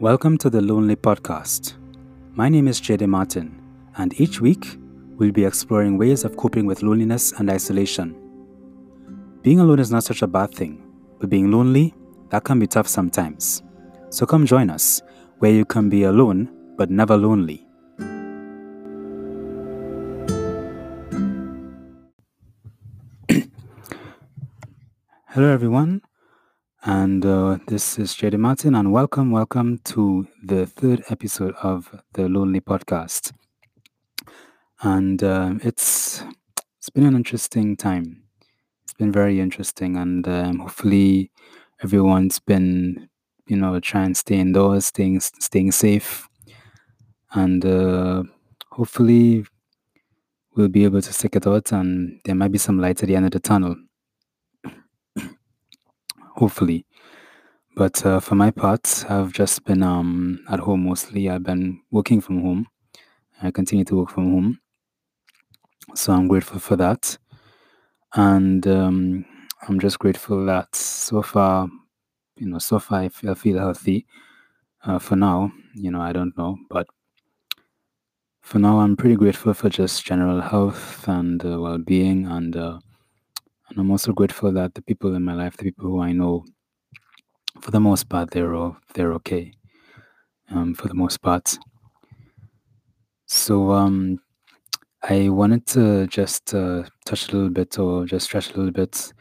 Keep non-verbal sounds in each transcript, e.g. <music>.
Welcome to the Lonely Podcast. My name is Jade Martin, and each week we'll be exploring ways of coping with loneliness and isolation. Being alone is not such a bad thing, but being lonely, that can be tough sometimes. So come join us, where you can be alone but never lonely. <clears throat> Hello, everyone and uh, this is JD Martin, and welcome, welcome to the third episode of the Lonely Podcast. And uh, it's it's been an interesting time. It's been very interesting, and um, hopefully, everyone's been, you know, trying to stay indoors, staying staying safe, and uh, hopefully, we'll be able to stick it out, and there might be some light at the end of the tunnel hopefully. But uh, for my part, I've just been um, at home mostly. I've been working from home. I continue to work from home. So I'm grateful for that. And um, I'm just grateful that so far, you know, so far I feel, I feel healthy. Uh, for now, you know, I don't know. But for now, I'm pretty grateful for just general health and uh, well being. And uh, and I'm also grateful that the people in my life, the people who I know, for the most part, they're all, they're okay. Um, for the most part. So um, I wanted to just uh, touch a little bit, or just stretch a little bit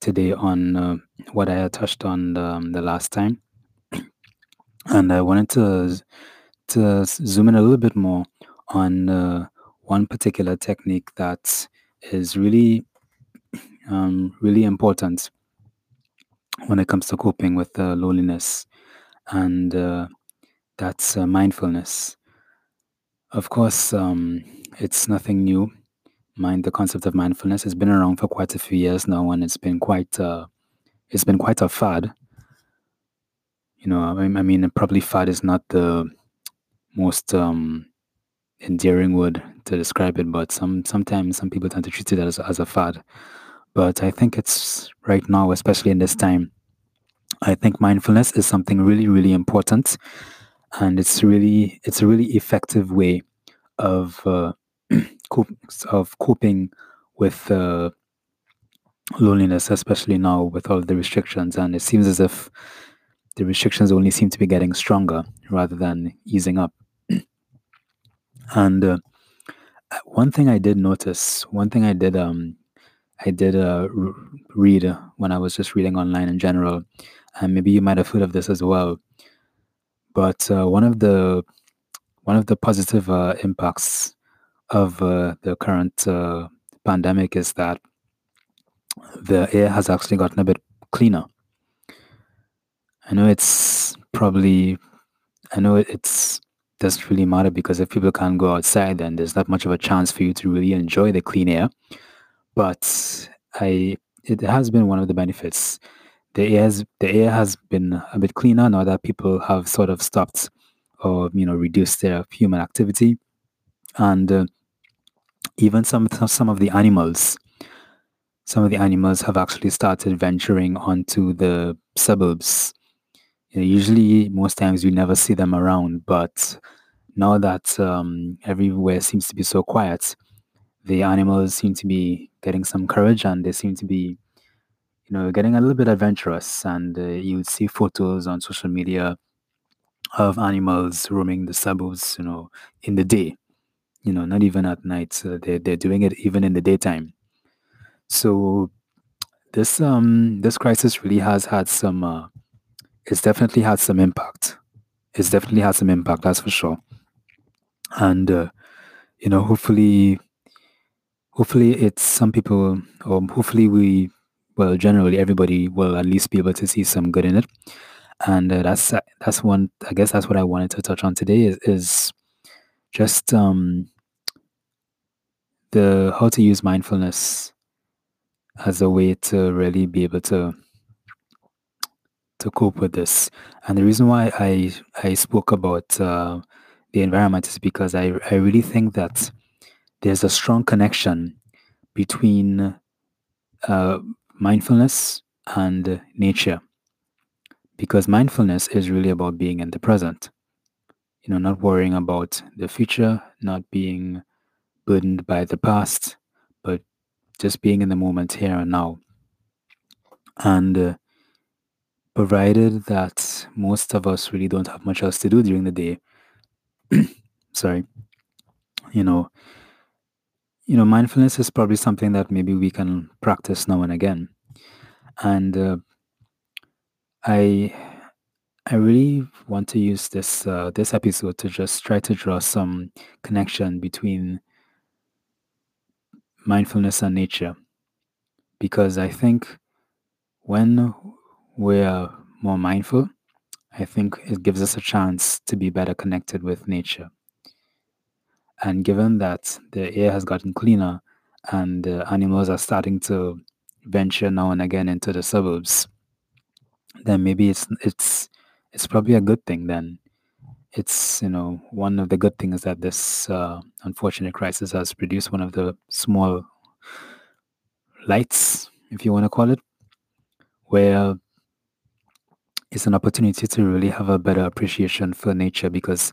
today on uh, what I had touched on um, the last time, <clears throat> and I wanted to to zoom in a little bit more on uh, one particular technique that is really um, really important when it comes to coping with uh, loneliness, and uh, that's uh, mindfulness. Of course, um, it's nothing new. Mind the concept of mindfulness has been around for quite a few years now, and it's been quite uh, it's been quite a fad. You know, I mean, I mean, probably fad is not the most um, endearing word to describe it, but some sometimes some people tend to treat it as as a fad. But I think it's right now, especially in this time, I think mindfulness is something really, really important, and it's really it's a really effective way of uh, <clears throat> of coping with uh, loneliness, especially now with all the restrictions. And it seems as if the restrictions only seem to be getting stronger rather than easing up. <clears throat> and uh, one thing I did notice, one thing I did um, I did uh, read when I was just reading online in general, and maybe you might have heard of this as well. But uh, one of the one of the positive uh, impacts of uh, the current uh, pandemic is that the air has actually gotten a bit cleaner. I know it's probably, I know it's doesn't really matter because if people can't go outside, then there's not much of a chance for you to really enjoy the clean air but I it has been one of the benefits. The air has, the air has been a bit cleaner now that people have sort of stopped or you know reduced their human activity, and uh, even some some of the animals, some of the animals have actually started venturing onto the suburbs. You know, usually, most times we never see them around, but now that um, everywhere seems to be so quiet, the animals seem to be getting some courage and they seem to be you know getting a little bit adventurous. And uh, you would see photos on social media of animals roaming the suburbs you know in the day. You know not even at night so they, they're doing it even in the daytime. So this um this crisis really has had some uh, it's definitely had some impact. It's definitely had some impact that's for sure. And uh, you know hopefully hopefully it's some people or hopefully we well generally everybody will at least be able to see some good in it. And uh, that's that's one i guess that's what i wanted to touch on today is, is just um the how to use mindfulness as a way to really be able to to cope with this. And the reason why i i spoke about uh, the environment is because i i really think that there's a strong connection between uh, mindfulness and nature because mindfulness is really about being in the present. You know, not worrying about the future, not being burdened by the past, but just being in the moment here and now. And uh, provided that most of us really don't have much else to do during the day, <clears throat> sorry, you know, you know, mindfulness is probably something that maybe we can practice now and again. And uh, I I really want to use this uh, this episode to just try to draw some connection between mindfulness and nature, because I think when we're more mindful, I think it gives us a chance to be better connected with nature. And given that the air has gotten cleaner and uh, animals are starting to venture now and again into the suburbs, then maybe it's it's it's probably a good thing. Then it's you know one of the good things that this uh, unfortunate crisis has produced. One of the small lights, if you want to call it, where it's an opportunity to really have a better appreciation for nature because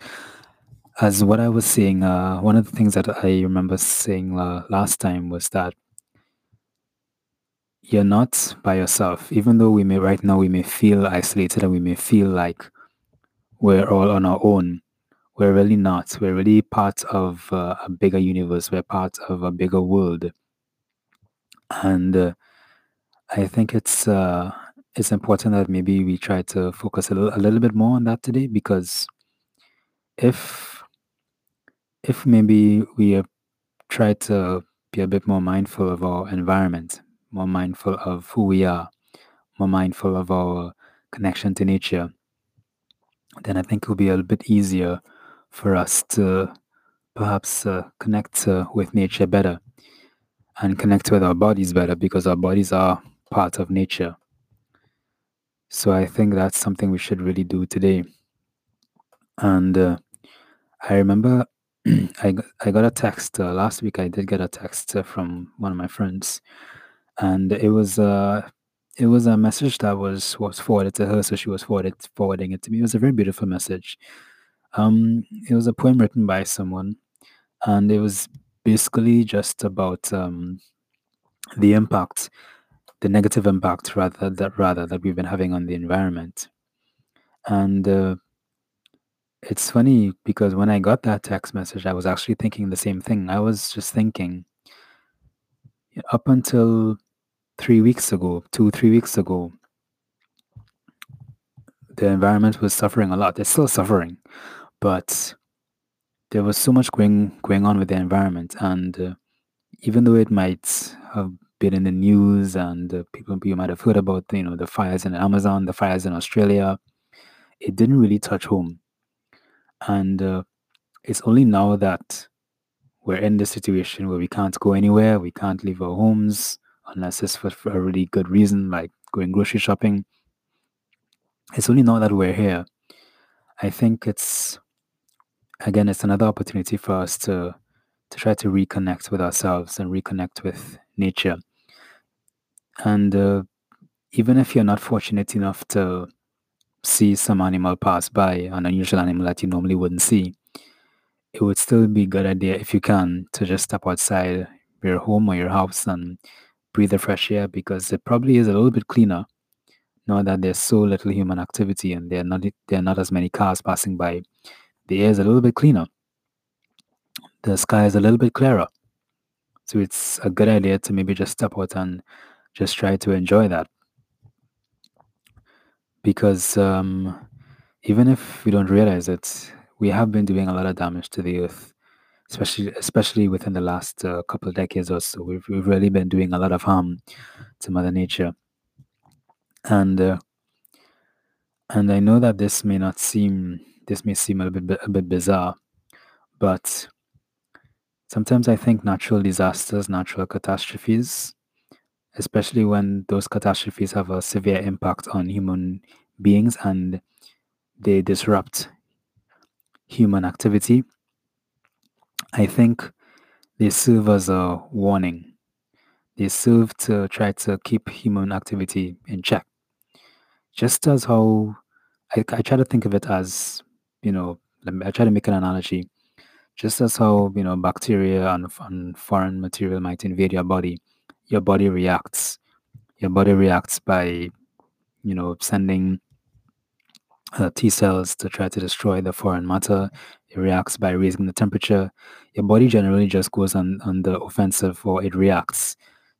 as what I was saying, uh, one of the things that I remember saying last time was that you're not by yourself. Even though we may right now we may feel isolated and we may feel like we're all on our own, we're really not. We're really part of uh, a bigger universe. We're part of a bigger world, and uh, I think it's uh, it's important that maybe we try to focus a little bit more on that today because if if maybe we uh, try to be a bit more mindful of our environment, more mindful of who we are, more mindful of our connection to nature, then I think it will be a little bit easier for us to perhaps uh, connect uh, with nature better and connect with our bodies better because our bodies are part of nature. So I think that's something we should really do today. And uh, I remember <clears throat> I, got, I got a text uh, last week. I did get a text uh, from one of my friends, and it was uh, it was a message that was was forwarded to her, so she was forwarded forwarding it to me. It was a very beautiful message. Um, it was a poem written by someone, and it was basically just about um, the impact, the negative impact rather that rather that we've been having on the environment. And uh, it's funny because when I got that text message, I was actually thinking the same thing. I was just thinking up until three weeks ago, two, three weeks ago, the environment was suffering a lot. It's still suffering, but there was so much going going on with the environment, and uh, even though it might have been in the news and uh, people you might have heard about, you know, the fires in Amazon, the fires in Australia, it didn't really touch home, and uh, it's only now that we're in this situation where we can't go anywhere, we can't leave our homes, unless it's for, for a really good reason, like going grocery shopping. It's only now that we're here. I think it's again, it's another opportunity for us to to try to reconnect with ourselves and reconnect with nature. And uh, even if you're not fortunate enough to see some animal pass by, an unusual animal that you normally wouldn't see, it would still be a good idea if you can to just step outside your home or your house and breathe the fresh air because it probably is a little bit cleaner now that there's so little human activity and there are not there are not as many cars passing by. The air is a little bit cleaner. The sky is a little bit clearer. So it's a good idea to maybe just step out and just try to enjoy that. Because um, even if we don't realize it, we have been doing a lot of damage to the earth especially especially within the last uh, couple of decades or so. We've we've really been doing a lot of harm to Mother Nature, and uh, and I know that this may not seem this may seem a bit a bit bizarre, but sometimes I think natural disasters, natural catastrophes, especially when those catastrophes have a severe impact on human beings and they disrupt human activity I think they serve as a warning. They serve to try to keep human activity in check, just as how I, I try to think of it as, you know, I try to make an analogy. Just as how, you know, bacteria and, and foreign material might invade your body, your body reacts. Your body reacts by, you know, sending uh, T cells to try to destroy the foreign matter. It reacts by raising the temperature. Your body generally just goes on, on the offensive or it reacts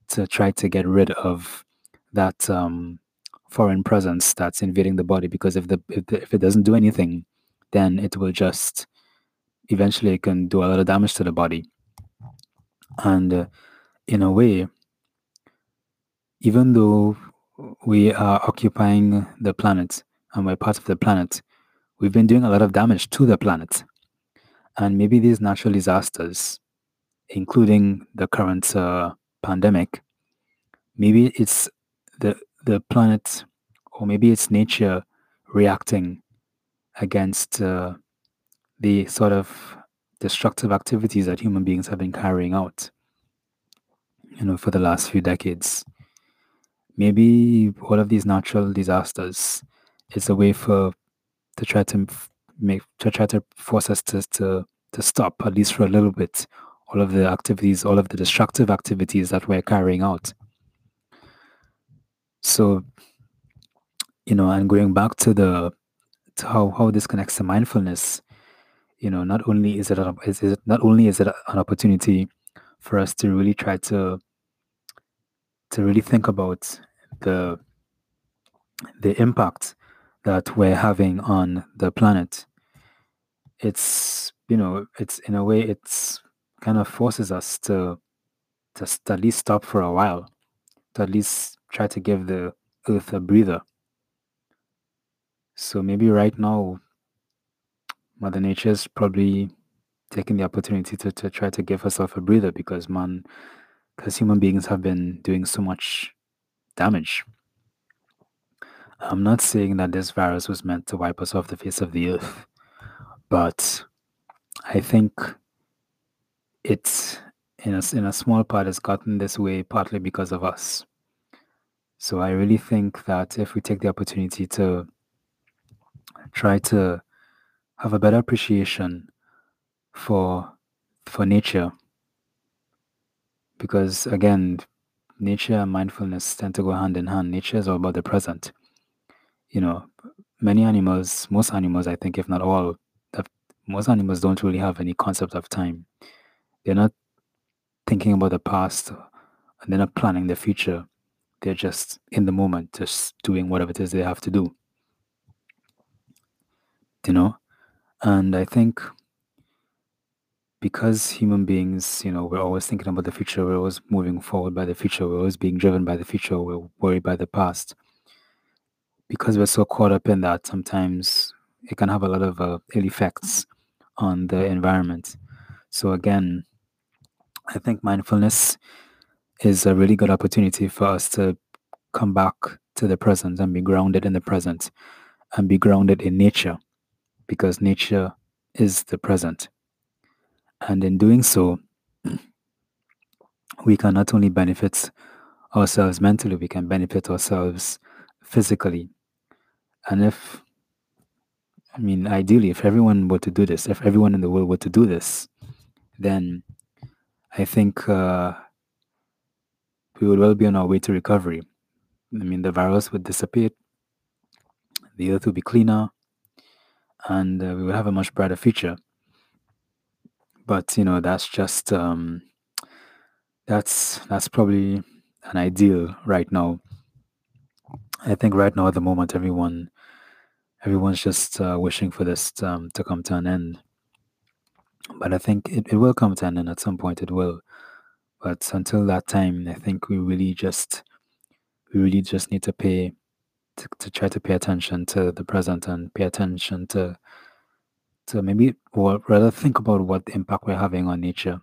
to try to get rid of that um, foreign presence that's invading the body because if the, if the if it doesn't do anything then it will just eventually it can do a lot of damage to the body and uh, in a way even though we are occupying the planet and we're part of the planet we've been doing a lot of damage to the planet. And maybe these natural disasters including the current uh, pandemic maybe it's the the planet or maybe it's nature reacting against uh, the sort of destructive activities that human beings have been carrying out you know for the last few decades maybe all of these natural disasters is a way for to try to make to try to force us to, to to stop at least for a little bit all of the activities all of the destructive activities that we're carrying out. So you know and going back to the to how how this connects to mindfulness you know not only is it, is it not only is it an opportunity for us to really try to to really think about the the impact that we're having on the planet. It's you know it's in a way it's kind of forces us to just at least stop for a while to at least try to give the earth a breather. So maybe right now mother Nature's probably taking the opportunity to, to try to give herself a breather because man because human beings have been doing so much damage. I'm not saying that this virus was meant to wipe us off the face of the earth but i think it's in a, in a small part has gotten this way partly because of us. So i really think that if we take the opportunity to try to have a better appreciation for for nature because again nature and mindfulness tend to go hand in hand. Nature is all about the present. You know many animals most animals i think if not all most animals don't really have any concept of time. They're not thinking about the past and they're not planning the future. They're just in the moment just doing whatever it is they have to do. You know? And i think because human beings you know we're always thinking about the future we're always moving forward by the future we're always being driven by the future we're worried by the past because we're so caught up in that sometimes it can have a lot of uh, ill effects on the environment so again i think mindfulness is a really good opportunity for us to come back to the present and be grounded in the present and be grounded in nature because nature is the present. And in doing so, we can not only benefit ourselves mentally, we can benefit ourselves physically. And if, I mean, ideally, if everyone were to do this, if everyone in the world were to do this, then I think uh, we would well be on our way to recovery. I mean, the virus would dissipate, the earth would be cleaner, and uh, we would have a much brighter future. But you know, that's just um, that's that's probably an ideal right now. I think right now at the moment, everyone everyone's just uh, wishing for this um, to come to an end. But I think it, it will come to an end at some point. It will. But until that time, I think we really just we really just need to pay to, to try to pay attention to the present and pay attention to to maybe or rather think about what impact we're having on nature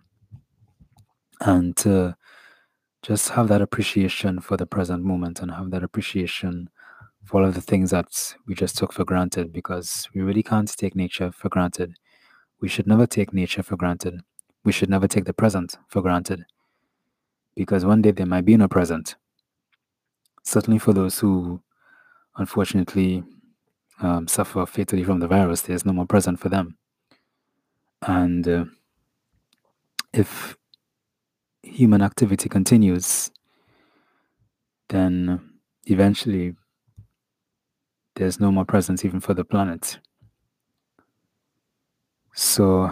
and to just have that appreciation for the present moment and have that appreciation for all of the things that we just took for granted because we really can't take nature for granted. We should never take nature for granted. We should never take the present for granted because one day there might be no present. Certainly for those who unfortunately um, suffer fatally from the virus, there's no more present for them. And uh, if human activity continues, then eventually there's no more presence even for the planet. So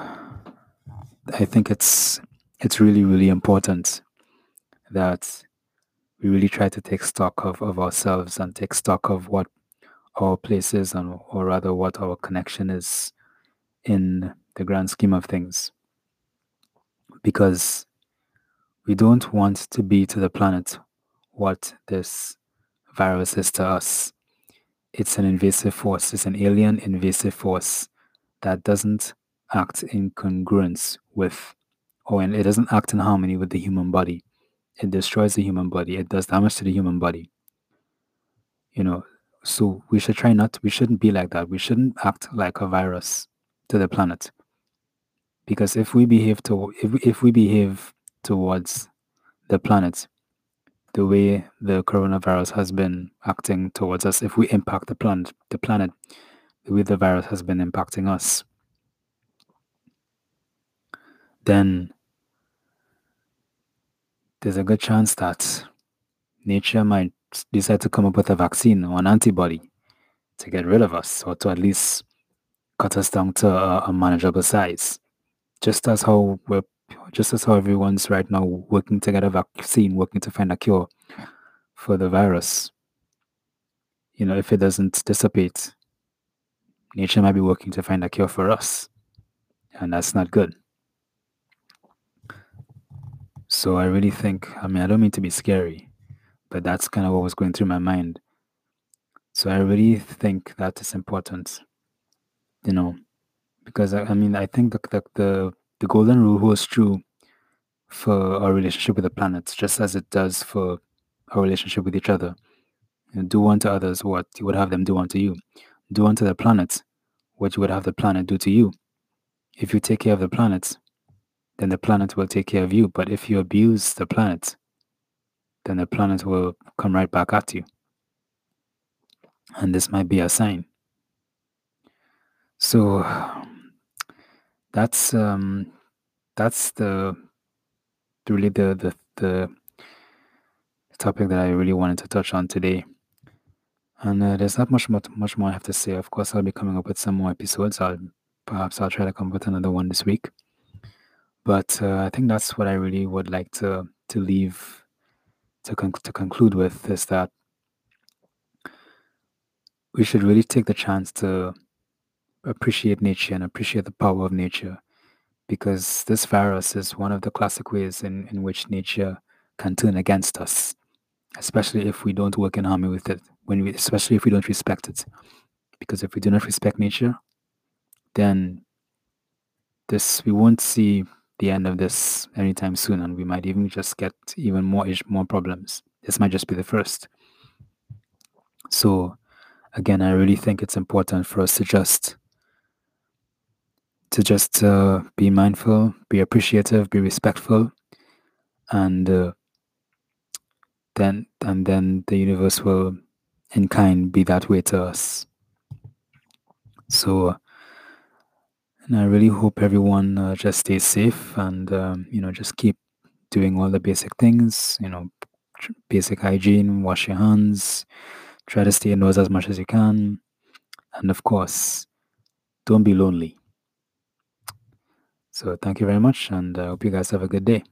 I think it's it's really, really important that we really try to take stock of, of ourselves and take stock of what our places and or rather what our connection is in the grand scheme of things. Because we don't want to be to the planet what this virus is to us. It's an invasive force, it's an alien invasive force that doesn't act in congruence with, or it doesn't act in harmony with the human body. It destroys the human body, it does damage to the human body. You know, so we should try not, we shouldn't be like that. We shouldn't act like a virus to the planet. Because if we behave to, if, if we behave towards the planet the way the coronavirus has been acting towards us, if we impact the planet, the planet, the way the virus has been impacting us, then there's a good chance that nature might decide to come up with a vaccine or an antibody to get rid of us or to at least cut us down to a, a manageable size. Just as how we're just as how everyone's right now working to get a vaccine, working to find a cure for the virus. You know, if it doesn't dissipate, nature might be working to find a cure for us. And that's not good. So I really think, I mean, I don't mean to be scary, but that's kind of what was going through my mind. So I really think that is important, you know, because I, I mean, I think the, the, the, the golden rule holds true for our relationship with the planet, just as it does for our relationship with each other. You know, do unto others what you would have them do unto you. Do unto the planet what you would have the planet do to you. If you take care of the planet, then the planet will take care of you. But if you abuse the planet, then the planet will come right back at you. And this might be a sign. So that's um, that's the really the, the the topic that I really wanted to touch on today. And uh, there's not much more much more I have to say. Of course, I'll be coming up with some more episodes. I'll perhaps I'll try to come up with another one this week. But uh, I think that's what I really would like to to leave to con- to conclude with is that we should really take the chance to appreciate nature and appreciate the power of nature because this virus is one of the classic ways in, in which nature can turn against us especially if we don't work in harmony with it when we especially if we don't respect it. Because if we do not respect nature then this we won't see the end of this anytime soon, and we might even just get even more ish, more problems. This might just be the first. So, again, I really think it's important for us to just to just uh, be mindful, be appreciative, be respectful, and uh, then and then the universe will, in kind, be that way to us. So and I really hope everyone uh, just stays safe and, um, you know, just keep doing all the basic things, you know, basic hygiene, wash your hands, try to stay indoors as much as you can. And of course, don't be lonely. So thank you very much, and I hope you guys have a good day.